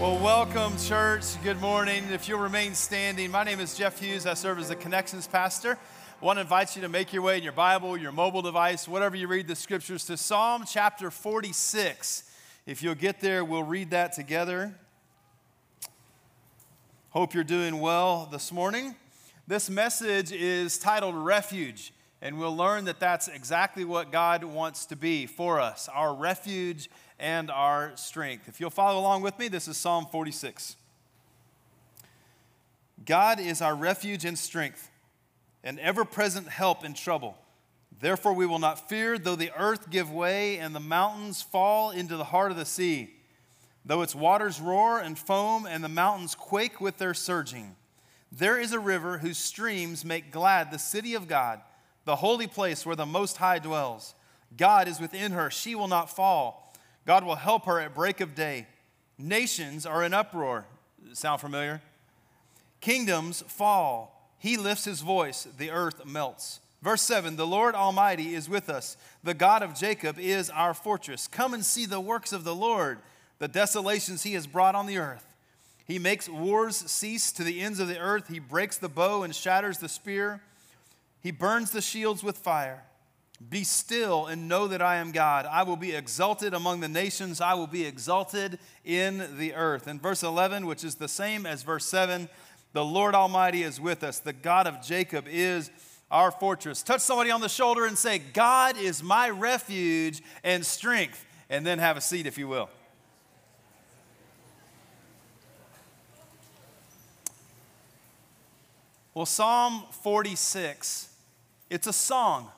Well, welcome, church. Good morning. If you'll remain standing, my name is Jeff Hughes. I serve as the Connections Pastor. I want to invite you to make your way in your Bible, your mobile device, whatever you read the scriptures, to Psalm chapter 46. If you'll get there, we'll read that together. Hope you're doing well this morning. This message is titled Refuge, and we'll learn that that's exactly what God wants to be for us our refuge and our strength. If you'll follow along with me, this is Psalm 46. God is our refuge and strength, an ever present help in trouble. Therefore, we will not fear, though the earth give way and the mountains fall into the heart of the sea, though its waters roar and foam and the mountains quake with their surging. There is a river whose streams make glad the city of God, the holy place where the Most High dwells. God is within her, she will not fall. God will help her at break of day. Nations are in uproar. Sound familiar? Kingdoms fall. He lifts his voice, the earth melts. Verse 7 The Lord Almighty is with us. The God of Jacob is our fortress. Come and see the works of the Lord, the desolations he has brought on the earth. He makes wars cease to the ends of the earth. He breaks the bow and shatters the spear. He burns the shields with fire. Be still and know that I am God. I will be exalted among the nations. I will be exalted in the earth. In verse 11, which is the same as verse 7, the Lord Almighty is with us. The God of Jacob is our fortress. Touch somebody on the shoulder and say, God is my refuge and strength. And then have a seat, if you will. Well, Psalm 46, it's a song.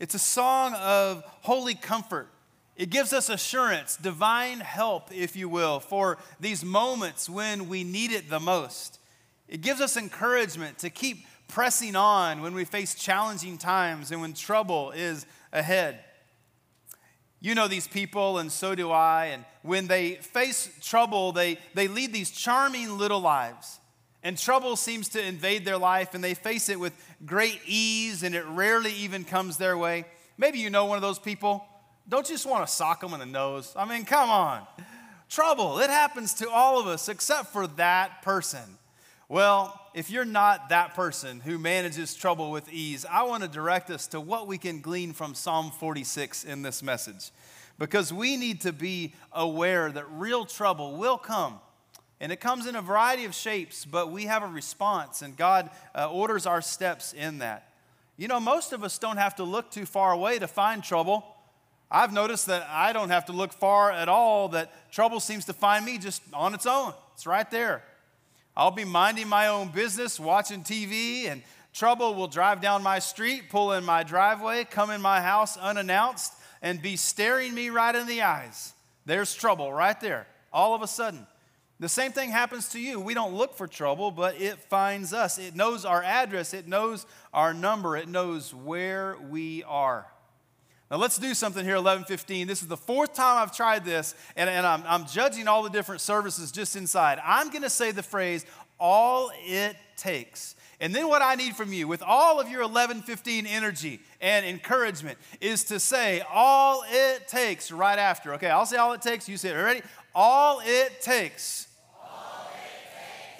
It's a song of holy comfort. It gives us assurance, divine help, if you will, for these moments when we need it the most. It gives us encouragement to keep pressing on when we face challenging times and when trouble is ahead. You know these people, and so do I. And when they face trouble, they, they lead these charming little lives. And trouble seems to invade their life, and they face it with great ease, and it rarely even comes their way. Maybe you know one of those people. Don't you just want to sock them in the nose? I mean, come on. Trouble, it happens to all of us except for that person. Well, if you're not that person who manages trouble with ease, I want to direct us to what we can glean from Psalm 46 in this message. Because we need to be aware that real trouble will come and it comes in a variety of shapes, but we have a response, and God uh, orders our steps in that. You know, most of us don't have to look too far away to find trouble. I've noticed that I don't have to look far at all, that trouble seems to find me just on its own. It's right there. I'll be minding my own business, watching TV, and trouble will drive down my street, pull in my driveway, come in my house unannounced, and be staring me right in the eyes. There's trouble right there, all of a sudden. The same thing happens to you. We don't look for trouble, but it finds us. It knows our address, it knows our number, it knows where we are. Now let's do something here, 1115. This is the fourth time I've tried this, and, and I'm, I'm judging all the different services just inside. I'm going to say the phrase, all it takes. And then what I need from you, with all of your 1115 energy and encouragement, is to say, all it takes right after. Okay, I'll say all it takes. You say it. Ready? All it takes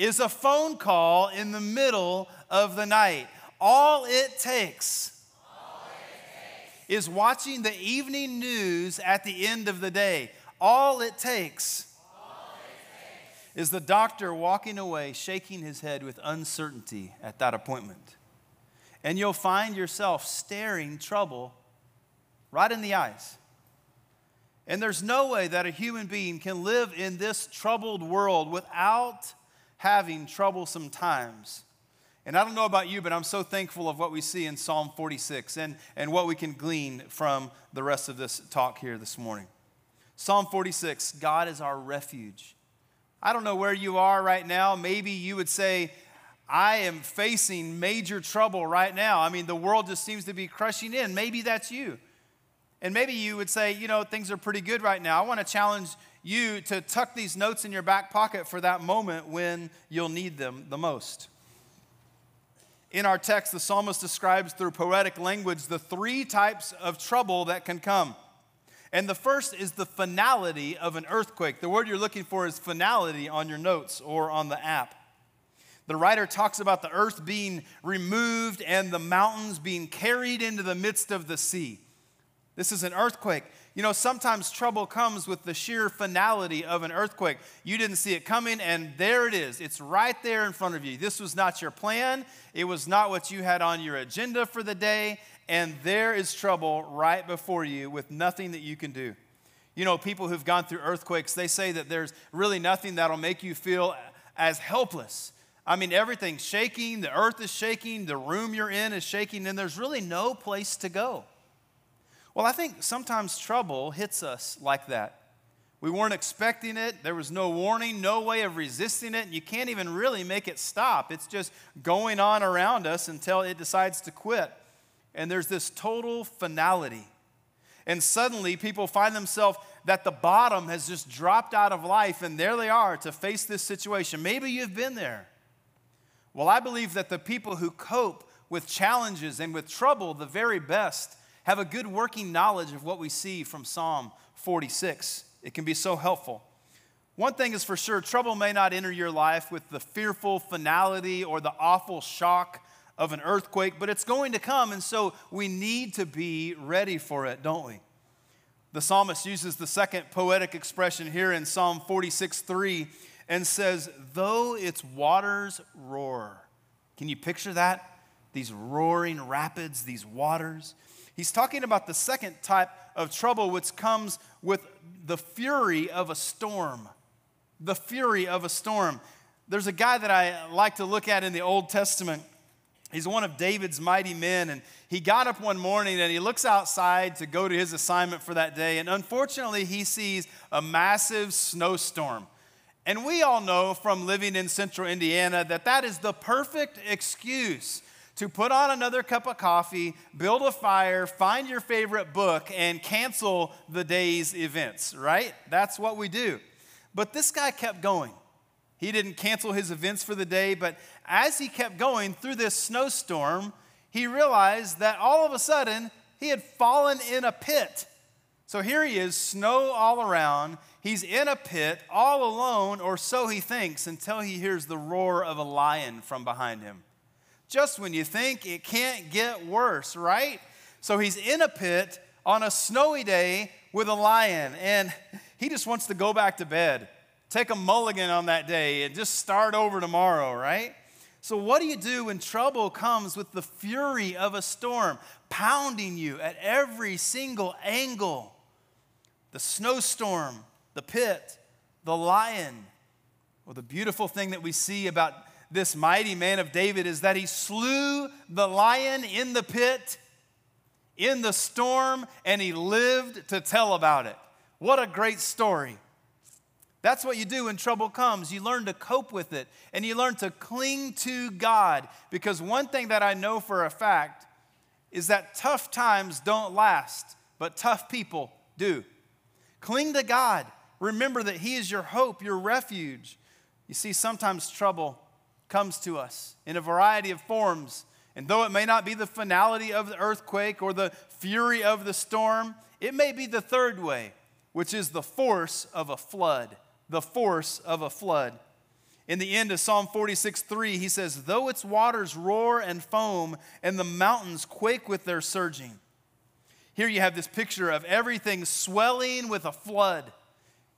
is a phone call in the middle of the night. All it takes, All it takes. is watching the evening news at the end of the day. All it takes, All it takes. is the doctor walking away, shaking his head with uncertainty at that appointment. And you'll find yourself staring trouble right in the eyes. And there's no way that a human being can live in this troubled world without having troublesome times. And I don't know about you, but I'm so thankful of what we see in Psalm 46 and, and what we can glean from the rest of this talk here this morning. Psalm 46 God is our refuge. I don't know where you are right now. Maybe you would say, I am facing major trouble right now. I mean, the world just seems to be crushing in. Maybe that's you. And maybe you would say, you know, things are pretty good right now. I want to challenge you to tuck these notes in your back pocket for that moment when you'll need them the most. In our text, the psalmist describes through poetic language the three types of trouble that can come. And the first is the finality of an earthquake. The word you're looking for is finality on your notes or on the app. The writer talks about the earth being removed and the mountains being carried into the midst of the sea. This is an earthquake. You know, sometimes trouble comes with the sheer finality of an earthquake. You didn't see it coming, and there it is. It's right there in front of you. This was not your plan, it was not what you had on your agenda for the day, and there is trouble right before you with nothing that you can do. You know, people who've gone through earthquakes, they say that there's really nothing that'll make you feel as helpless. I mean, everything's shaking, the earth is shaking, the room you're in is shaking, and there's really no place to go. Well, I think sometimes trouble hits us like that. We weren't expecting it. There was no warning, no way of resisting it. And You can't even really make it stop. It's just going on around us until it decides to quit. And there's this total finality. And suddenly people find themselves that the bottom has just dropped out of life, and there they are to face this situation. Maybe you've been there. Well, I believe that the people who cope with challenges and with trouble the very best have a good working knowledge of what we see from Psalm 46. It can be so helpful. One thing is for sure trouble may not enter your life with the fearful finality or the awful shock of an earthquake, but it's going to come, and so we need to be ready for it, don't we? The psalmist uses the second poetic expression here in Psalm 46 3 and says, Though its waters roar. Can you picture that? These roaring rapids, these waters. He's talking about the second type of trouble, which comes with the fury of a storm. The fury of a storm. There's a guy that I like to look at in the Old Testament. He's one of David's mighty men, and he got up one morning and he looks outside to go to his assignment for that day. And unfortunately, he sees a massive snowstorm. And we all know from living in central Indiana that that is the perfect excuse to put on another cup of coffee, build a fire, find your favorite book, and cancel the day's events, right? That's what we do. But this guy kept going. He didn't cancel his events for the day, but as he kept going through this snowstorm, he realized that all of a sudden he had fallen in a pit. So here he is, snow all around. He's in a pit, all alone, or so he thinks, until he hears the roar of a lion from behind him just when you think it can't get worse, right? So he's in a pit on a snowy day with a lion, and he just wants to go back to bed, take a mulligan on that day, and just start over tomorrow, right? So, what do you do when trouble comes with the fury of a storm pounding you at every single angle? The snowstorm, the pit, the lion. Well, the beautiful thing that we see about this mighty man of David is that he slew the lion in the pit, in the storm, and he lived to tell about it. What a great story. That's what you do when trouble comes. You learn to cope with it and you learn to cling to God. Because one thing that I know for a fact is that tough times don't last, but tough people do. Cling to God. Remember that He is your hope, your refuge. You see, sometimes trouble comes to us in a variety of forms. And though it may not be the finality of the earthquake or the fury of the storm, it may be the third way, which is the force of a flood. The force of a flood. In the end of Psalm 46 3, he says, Though its waters roar and foam, and the mountains quake with their surging. Here you have this picture of everything swelling with a flood.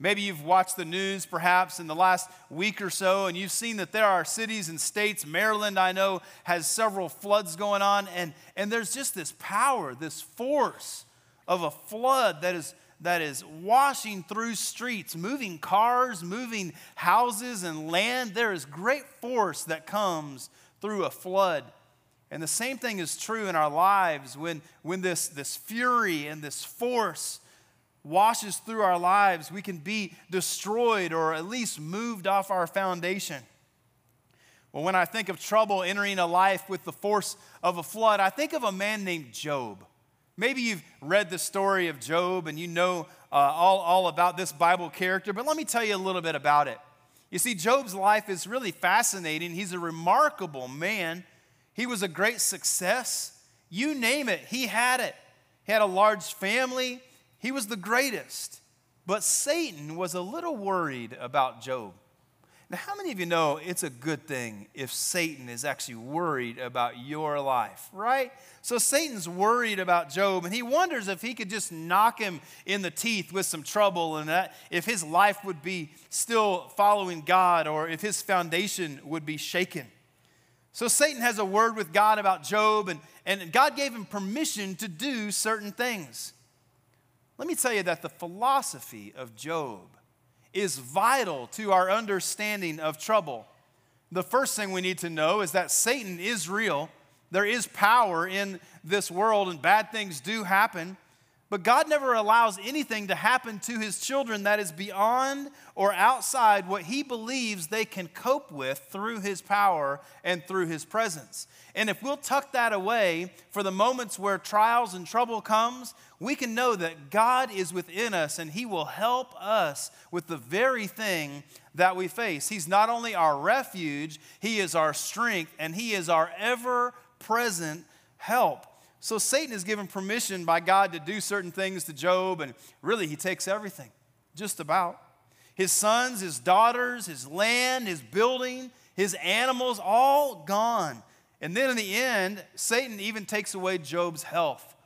Maybe you've watched the news perhaps in the last week or so, and you've seen that there are cities and states. Maryland, I know, has several floods going on, and, and there's just this power, this force of a flood that is, that is washing through streets, moving cars, moving houses and land. There is great force that comes through a flood. And the same thing is true in our lives when, when this, this fury and this force washes through our lives, we can be destroyed or at least moved off our foundation. Well, when I think of trouble entering a life with the force of a flood, I think of a man named Job. Maybe you've read the story of Job and you know uh, all, all about this Bible character, but let me tell you a little bit about it. You see, Job's life is really fascinating. He's a remarkable man. He was a great success. You name it, he had it. He had a large family, He was the greatest. But Satan was a little worried about Job. Now, how many of you know it's a good thing if Satan is actually worried about your life, right? So Satan's worried about Job, and he wonders if he could just knock him in the teeth with some trouble, and that if his life would be still following God, or if his foundation would be shaken. So Satan has a word with God about Job, and, and God gave him permission to do certain things. Let me tell you that the philosophy of Job is vital to our understanding of trouble. The first thing we need to know is that Satan is real. There is power in this world, and bad things do happen. But God never allows anything to happen to his children that is beyond or outside what he believes they can cope with through his power and through his presence. And if we'll tuck that away for the moments where trials and trouble comes, we can know that God is within us and he will help us with the very thing that we face. He's not only our refuge, he is our strength and he is our ever present help. So Satan is given permission by God to do certain things to Job, and really he takes everything, just about. His sons, his daughters, his land, his building, his animals, all gone. And then in the end, Satan even takes away Job's health.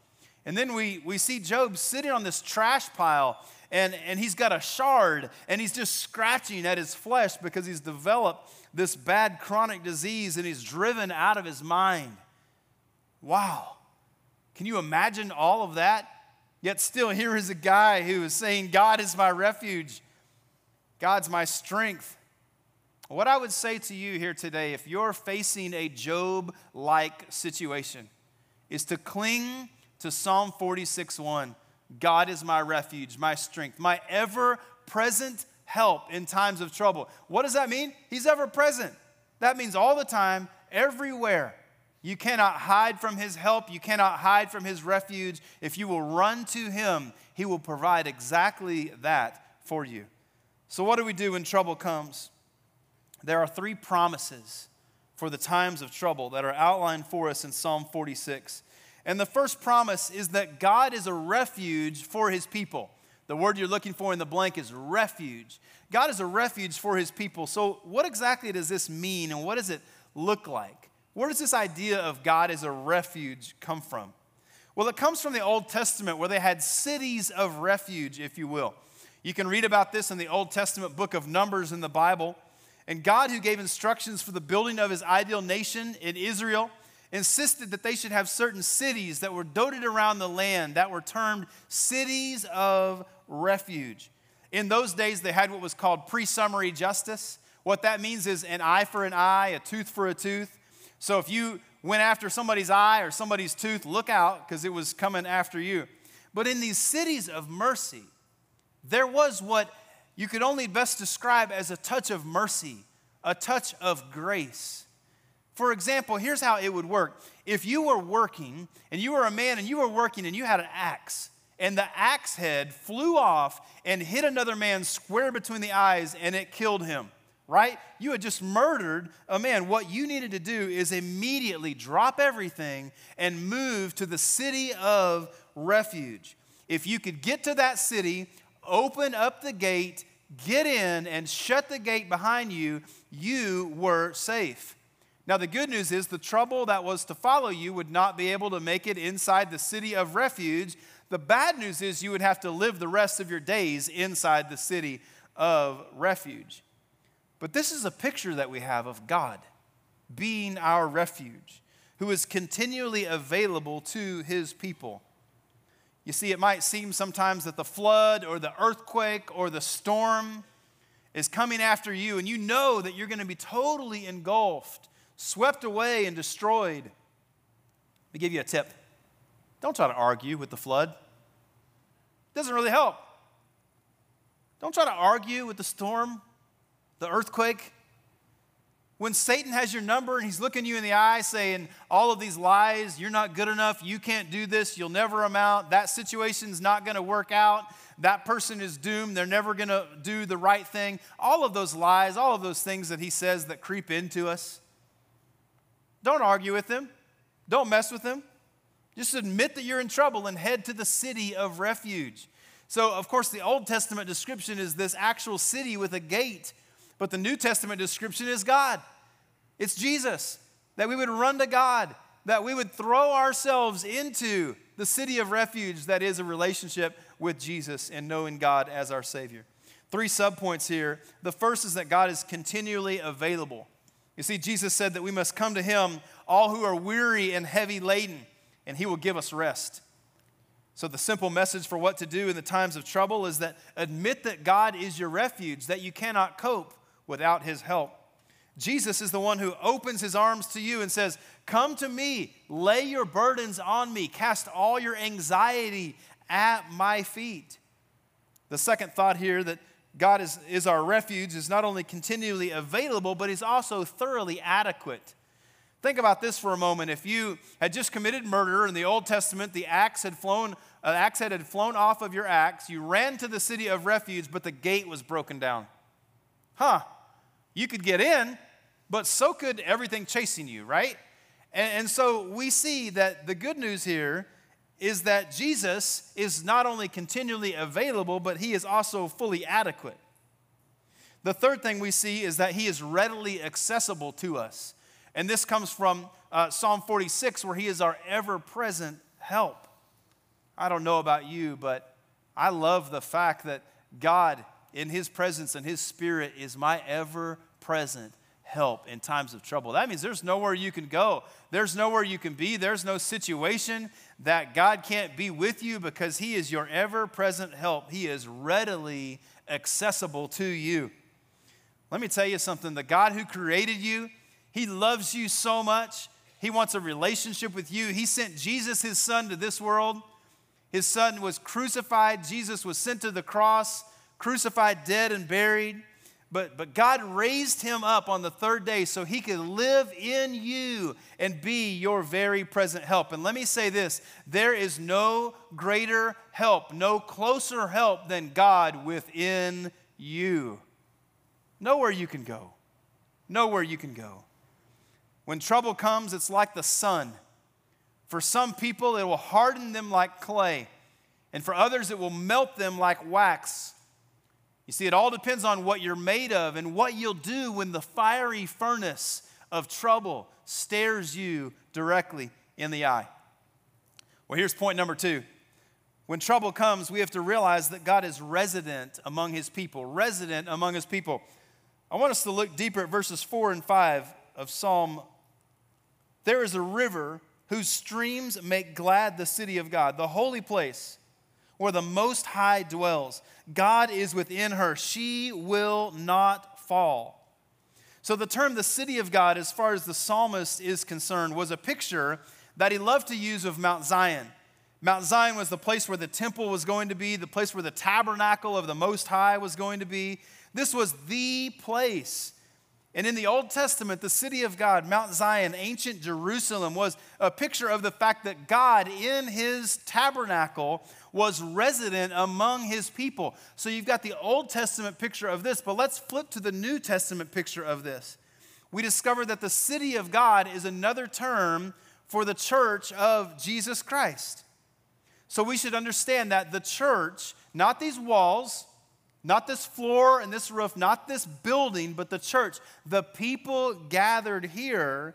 And then we, we see Job sitting on this trash pile, and, and he's got a shard, and he's just scratching at his flesh because he's developed this bad chronic disease and he's driven out of his mind. Wow. Can you imagine all of that? Yet still, here is a guy who is saying, God is my refuge, God's my strength. What I would say to you here today, if you're facing a Job like situation, is to cling to Psalm 46 1. God is my refuge, my strength, my ever present help in times of trouble. What does that mean? He's ever present. That means all the time, everywhere. You cannot hide from his help. You cannot hide from his refuge. If you will run to him, he will provide exactly that for you. So, what do we do when trouble comes? There are three promises for the times of trouble that are outlined for us in Psalm 46. And the first promise is that God is a refuge for his people. The word you're looking for in the blank is refuge. God is a refuge for his people. So, what exactly does this mean and what does it look like? Where does this idea of God as a refuge come from? Well, it comes from the Old Testament where they had cities of refuge, if you will. You can read about this in the Old Testament book of Numbers in the Bible. And God, who gave instructions for the building of his ideal nation in Israel, insisted that they should have certain cities that were dotted around the land that were termed cities of refuge. In those days, they had what was called pre summary justice. What that means is an eye for an eye, a tooth for a tooth. So if you went after somebody's eye or somebody's tooth, look out because it was coming after you. But in these cities of mercy, there was what you could only best describe as a touch of mercy, a touch of grace. For example, here's how it would work. If you were working and you were a man and you were working and you had an axe, and the axe head flew off and hit another man square between the eyes and it killed him right? You had just murdered a man. What you needed to do is immediately drop everything and move to the city of refuge. If you could get to that city, open up the gate, get in, and shut the gate behind you, you were safe. Now, the good news is the trouble that was to follow you would not be able to make it inside the city of refuge. The bad news is you would have to live the rest of your days inside the city of refuge. But this is a picture that we have of God being our refuge, who is continually available to his people. You see, it might seem sometimes that the flood or the earthquake or the storm is coming after you, and you know that you're going to be totally engulfed, swept away, and destroyed. Let me give you a tip don't try to argue with the flood, it doesn't really help. Don't try to argue with the storm the earthquake. When Satan has your number and he's looking you in the eye saying all of these lies, you're not good enough, you can't do this, you'll never amount, that situation's not going to work out, that person is doomed, they're never going to do the right thing. All of those lies, all of those things that he says that creep into us. Don't argue with him. Don't mess with him. Just admit that you're in trouble and head to the city of refuge. So, of course, the Old Testament description is this actual city with a gate, but the New Testament description is God. It's Jesus, that we would run to God, that we would throw ourselves into the city of refuge that is a relationship with Jesus and knowing God as our Savior. Three subpoints here. The first is that God is continually available. You see, Jesus said that we must come to Him, all who are weary and heavy laden, and He will give us rest. So, the simple message for what to do in the times of trouble is that admit that God is your refuge, that you cannot cope without His help. Jesus is the one who opens His arms to you and says, Come to me, lay your burdens on me, cast all your anxiety at my feet. The second thought here that God is, is our refuge, is not only continually available, but He's also thoroughly adequate. Think about this for a moment. If you had just committed murder in the Old Testament, the axe had flown, uh, axe head had flown off of your axe, you ran to the city of refuge, but the gate was broken down. Huh? You could get in, but so could everything chasing you, right? And, and so we see that the good news here is that Jesus is not only continually available, but he is also fully adequate. The third thing we see is that he is readily accessible to us. And this comes from uh, Psalm 46, where he is our ever present help. I don't know about you, but I love the fact that God, in his presence and his spirit, is my ever present help in times of trouble. That means there's nowhere you can go. There's nowhere you can be. There's no situation that God can't be with you because He is your ever present help. He is readily accessible to you. Let me tell you something the God who created you, He loves you so much. He wants a relationship with you. He sent Jesus, His Son, to this world. His Son was crucified. Jesus was sent to the cross, crucified, dead, and buried. But, but God raised him up on the third day so he could live in you and be your very present help. And let me say this there is no greater help, no closer help than God within you. Nowhere you can go. Nowhere you can go. When trouble comes, it's like the sun. For some people, it will harden them like clay, and for others, it will melt them like wax. You see, it all depends on what you're made of and what you'll do when the fiery furnace of trouble stares you directly in the eye. Well, here's point number two. When trouble comes, we have to realize that God is resident among his people, resident among his people. I want us to look deeper at verses 4 and 5 of Psalm. There is a river whose streams make glad the city of God, the holy place where the Most High dwells. God is within her. She will not fall. So, the term the city of God, as far as the psalmist is concerned, was a picture that he loved to use of Mount Zion. Mount Zion was the place where the temple was going to be, the place where the tabernacle of the Most High was going to be. This was the place. And in the Old Testament, the city of God, Mount Zion, ancient Jerusalem, was a picture of the fact that God, in his tabernacle, was resident among his people. So you've got the Old Testament picture of this, but let's flip to the New Testament picture of this. We discover that the city of God is another term for the church of Jesus Christ. So we should understand that the church, not these walls, not this floor and this roof, not this building, but the church, the people gathered here,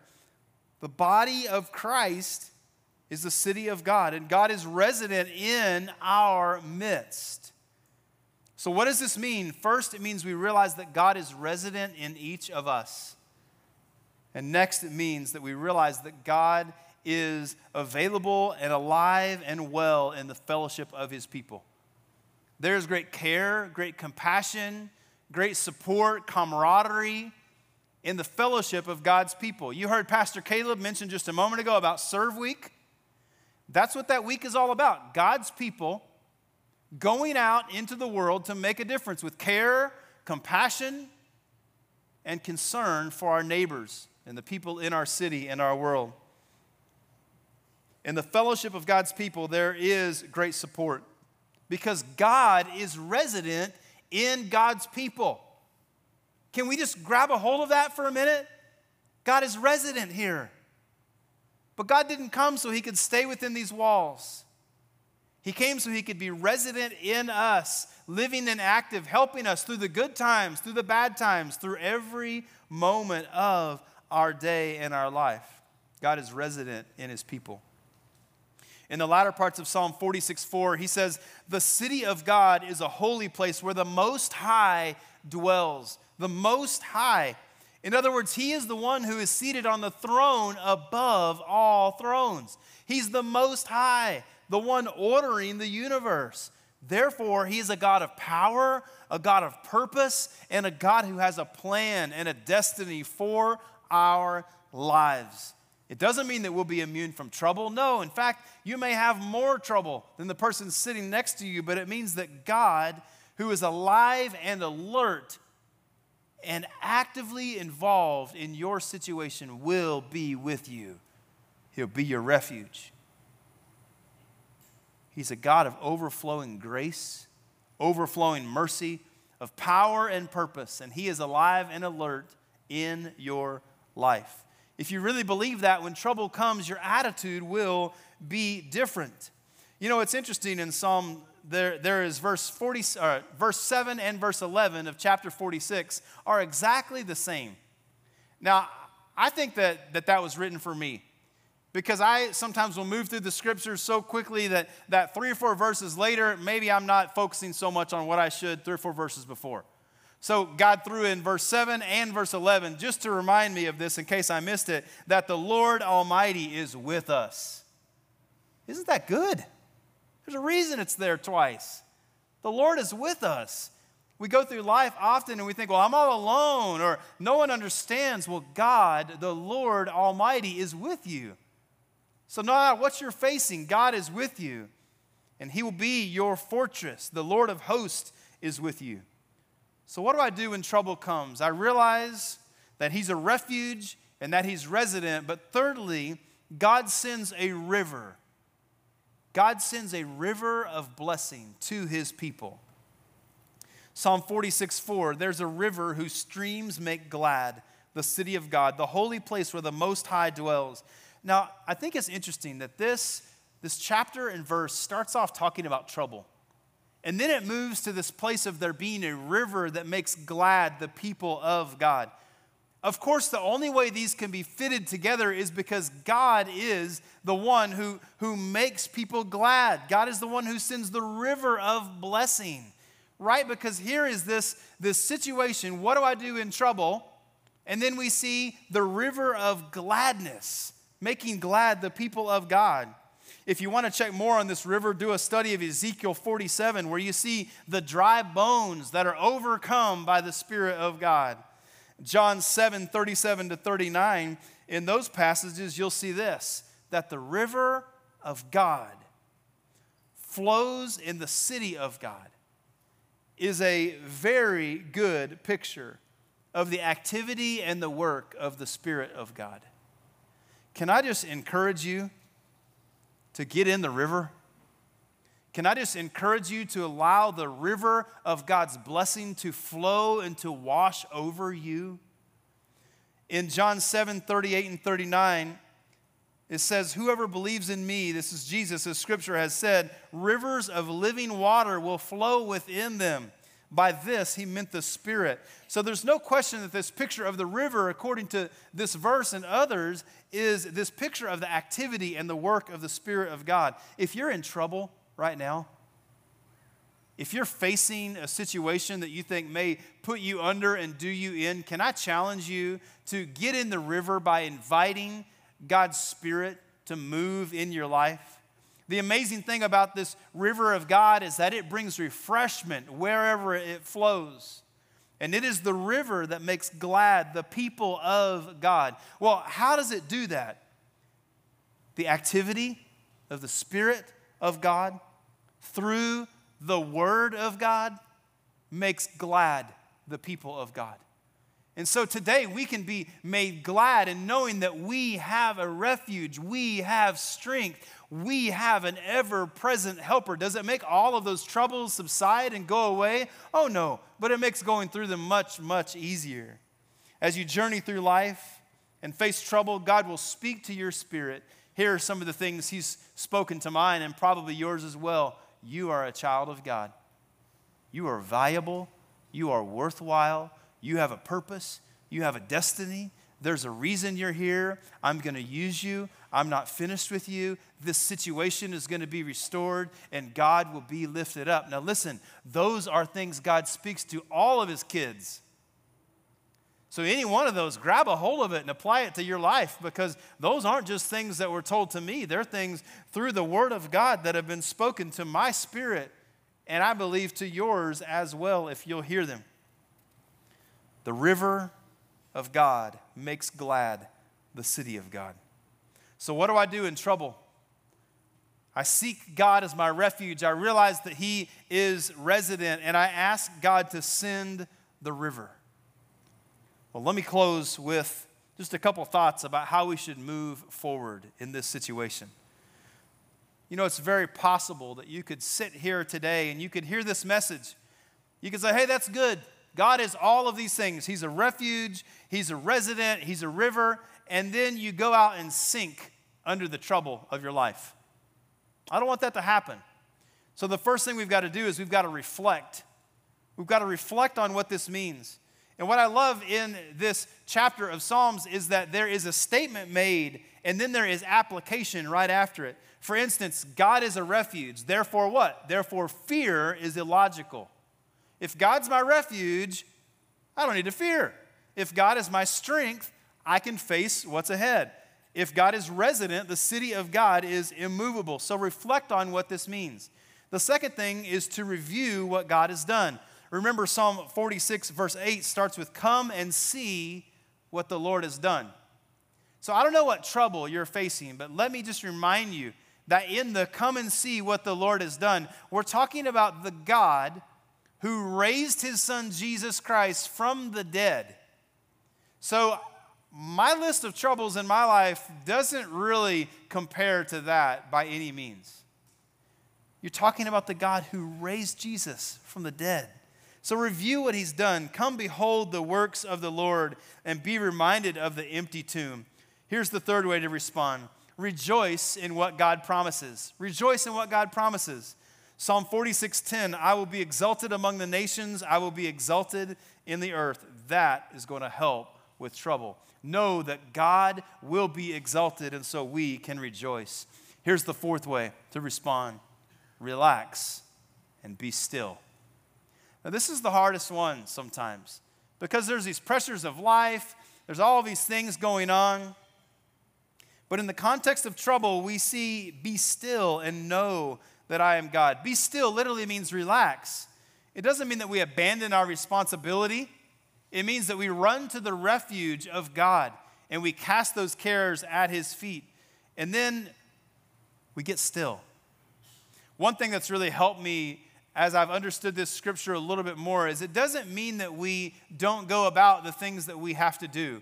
the body of Christ, is the city of God, and God is resident in our midst. So, what does this mean? First, it means we realize that God is resident in each of us. And next, it means that we realize that God is available and alive and well in the fellowship of his people. There's great care, great compassion, great support, camaraderie in the fellowship of God's people. You heard Pastor Caleb mention just a moment ago about Serve Week. That's what that week is all about. God's people going out into the world to make a difference with care, compassion, and concern for our neighbors and the people in our city and our world. In the fellowship of God's people, there is great support because God is resident in God's people. Can we just grab a hold of that for a minute? God is resident here. But God didn't come so he could stay within these walls. He came so he could be resident in us, living and active, helping us through the good times, through the bad times, through every moment of our day and our life. God is resident in his people. In the latter parts of Psalm 46 4, he says, The city of God is a holy place where the Most High dwells. The Most High. In other words, he is the one who is seated on the throne above all thrones. He's the Most High, the one ordering the universe. Therefore, he is a God of power, a God of purpose, and a God who has a plan and a destiny for our lives. It doesn't mean that we'll be immune from trouble. No, in fact, you may have more trouble than the person sitting next to you, but it means that God, who is alive and alert and actively involved in your situation, will be with you. He'll be your refuge. He's a God of overflowing grace, overflowing mercy, of power and purpose, and He is alive and alert in your life. If you really believe that, when trouble comes, your attitude will be different. You know, it's interesting in Psalm, there, there is verse, 40, uh, verse 7 and verse 11 of chapter 46 are exactly the same. Now, I think that that, that was written for me because I sometimes will move through the scriptures so quickly that, that three or four verses later, maybe I'm not focusing so much on what I should three or four verses before. So God threw in verse 7 and verse 11 just to remind me of this in case I missed it that the Lord Almighty is with us. Isn't that good? There's a reason it's there twice. The Lord is with us. We go through life often and we think, well, I'm all alone or no one understands. Well, God, the Lord Almighty, is with you. So, no matter what you're facing, God is with you and He will be your fortress. The Lord of hosts is with you. So, what do I do when trouble comes? I realize that He's a refuge and that He's resident. But thirdly, God sends a river. God sends a river of blessing to His people. Psalm 46 4 There's a river whose streams make glad the city of God, the holy place where the Most High dwells. Now, I think it's interesting that this, this chapter and verse starts off talking about trouble. And then it moves to this place of there being a river that makes glad the people of God. Of course, the only way these can be fitted together is because God is the one who, who makes people glad. God is the one who sends the river of blessing, right? Because here is this, this situation what do I do in trouble? And then we see the river of gladness, making glad the people of God. If you want to check more on this river, do a study of Ezekiel 47, where you see the dry bones that are overcome by the Spirit of God. John 7 37 to 39, in those passages, you'll see this that the river of God flows in the city of God is a very good picture of the activity and the work of the Spirit of God. Can I just encourage you to get in the river? Can I just encourage you to allow the river of God's blessing to flow and to wash over you? In John 7 38 and 39, it says, Whoever believes in me, this is Jesus, as scripture has said, rivers of living water will flow within them. By this, he meant the Spirit. So there's no question that this picture of the river, according to this verse and others, is this picture of the activity and the work of the Spirit of God. If you're in trouble right now, if you're facing a situation that you think may put you under and do you in, can I challenge you to get in the river by inviting God's Spirit to move in your life? The amazing thing about this river of God is that it brings refreshment wherever it flows. And it is the river that makes glad the people of God. Well, how does it do that? The activity of the Spirit of God through the Word of God makes glad the people of God. And so today we can be made glad in knowing that we have a refuge, we have strength, we have an ever present helper. Does it make all of those troubles subside and go away? Oh no, but it makes going through them much, much easier. As you journey through life and face trouble, God will speak to your spirit. here are some of the things He's spoken to mine and probably yours as well. You are a child of God. You are valuable. You are worthwhile. You have a purpose. You have a destiny. There's a reason you're here. I'm going to use you. I'm not finished with you. This situation is going to be restored and God will be lifted up. Now, listen, those are things God speaks to all of his kids. So, any one of those, grab a hold of it and apply it to your life because those aren't just things that were told to me. They're things through the Word of God that have been spoken to my spirit and I believe to yours as well if you'll hear them. The river of God makes glad the city of God. So, what do I do in trouble? I seek God as my refuge. I realize that He is resident, and I ask God to send the river. Well, let me close with just a couple thoughts about how we should move forward in this situation. You know, it's very possible that you could sit here today and you could hear this message. You could say, hey, that's good. God is all of these things. He's a refuge, He's a resident, He's a river, and then you go out and sink under the trouble of your life. I don't want that to happen. So, the first thing we've got to do is we've got to reflect. We've got to reflect on what this means. And what I love in this chapter of Psalms is that there is a statement made and then there is application right after it. For instance, God is a refuge. Therefore, what? Therefore, fear is illogical. If God's my refuge, I don't need to fear. If God is my strength, I can face what's ahead. If God is resident, the city of God is immovable. So reflect on what this means. The second thing is to review what God has done. Remember, Psalm 46, verse 8 starts with, Come and see what the Lord has done. So I don't know what trouble you're facing, but let me just remind you that in the come and see what the Lord has done, we're talking about the God who raised his son Jesus Christ from the dead. So my list of troubles in my life doesn't really compare to that by any means. You're talking about the God who raised Jesus from the dead. So review what he's done. Come behold the works of the Lord and be reminded of the empty tomb. Here's the third way to respond rejoice in what God promises. Rejoice in what God promises. Psalm 46:10, I will be exalted among the nations, I will be exalted in the earth. That is going to help with trouble. Know that God will be exalted, and so we can rejoice. Here's the fourth way to respond relax and be still. Now, this is the hardest one sometimes because there's these pressures of life, there's all these things going on. But in the context of trouble, we see be still and know that I am God. Be still literally means relax. It doesn't mean that we abandon our responsibility, it means that we run to the refuge of God and we cast those cares at His feet. And then we get still. One thing that's really helped me as I've understood this scripture a little bit more is it doesn't mean that we don't go about the things that we have to do.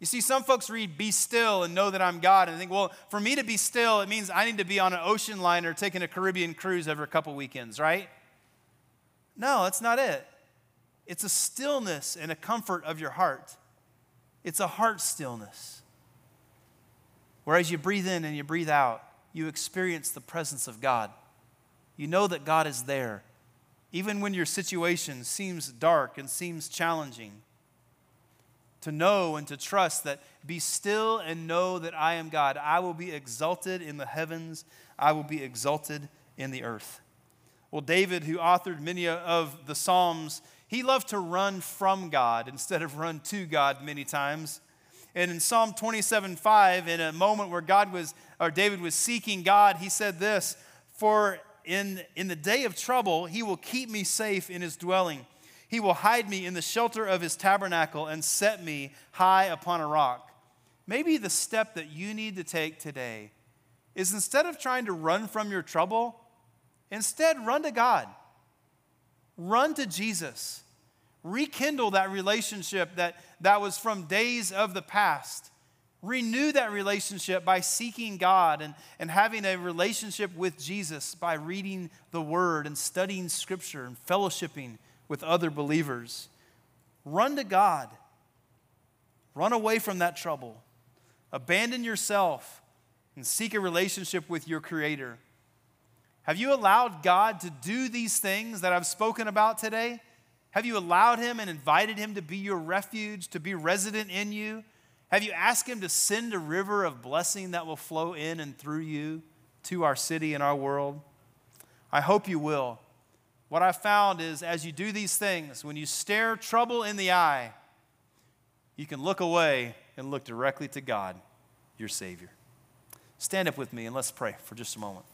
You see, some folks read, be still and know that I'm God, and think, well, for me to be still, it means I need to be on an ocean liner taking a Caribbean cruise every couple weekends, right? No, that's not it. It's a stillness and a comfort of your heart. It's a heart stillness. Whereas you breathe in and you breathe out, you experience the presence of God. You know that God is there, even when your situation seems dark and seems challenging. To know and to trust that be still and know that I am God. I will be exalted in the heavens, I will be exalted in the earth. Well, David, who authored many of the Psalms, he loved to run from God instead of run to God many times. And in Psalm 27 5, in a moment where God was, or David was seeking God, he said this For in, in the day of trouble, he will keep me safe in his dwelling. He will hide me in the shelter of his tabernacle and set me high upon a rock. Maybe the step that you need to take today is instead of trying to run from your trouble, instead run to God. Run to Jesus. Rekindle that relationship that, that was from days of the past. Renew that relationship by seeking God and, and having a relationship with Jesus by reading the Word and studying Scripture and fellowshipping with other believers. Run to God. Run away from that trouble. Abandon yourself and seek a relationship with your Creator? Have you allowed God to do these things that I've spoken about today? Have you allowed Him and invited Him to be your refuge, to be resident in you? Have you asked Him to send a river of blessing that will flow in and through you to our city and our world? I hope you will. What I found is as you do these things, when you stare trouble in the eye, you can look away and look directly to God, your Savior. Stand up with me and let's pray for just a moment.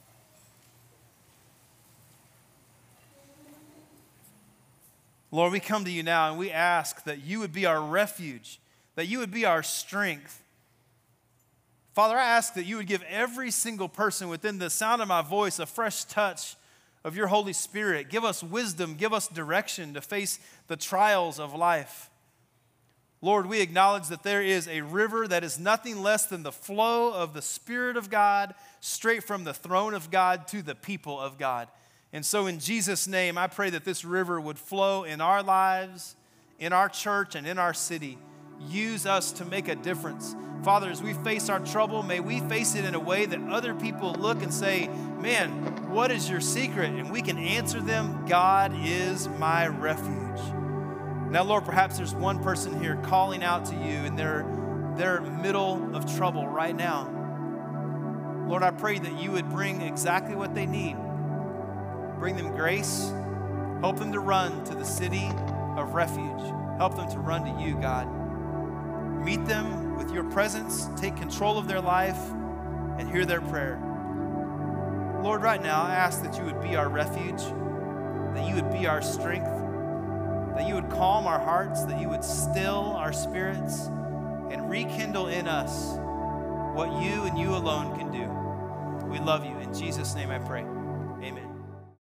Lord, we come to you now and we ask that you would be our refuge, that you would be our strength. Father, I ask that you would give every single person within the sound of my voice a fresh touch of your Holy Spirit. Give us wisdom, give us direction to face the trials of life. Lord, we acknowledge that there is a river that is nothing less than the flow of the Spirit of God straight from the throne of God to the people of God. And so, in Jesus' name, I pray that this river would flow in our lives, in our church, and in our city. Use us to make a difference. Father, as we face our trouble, may we face it in a way that other people look and say, Man, what is your secret? And we can answer them, God is my refuge. Now, Lord, perhaps there's one person here calling out to you in their, their middle of trouble right now. Lord, I pray that you would bring exactly what they need Bring them grace. Help them to run to the city of refuge. Help them to run to you, God. Meet them with your presence. Take control of their life and hear their prayer. Lord, right now, I ask that you would be our refuge, that you would be our strength, that you would calm our hearts, that you would still our spirits, and rekindle in us what you and you alone can do. We love you. In Jesus' name I pray. Amen.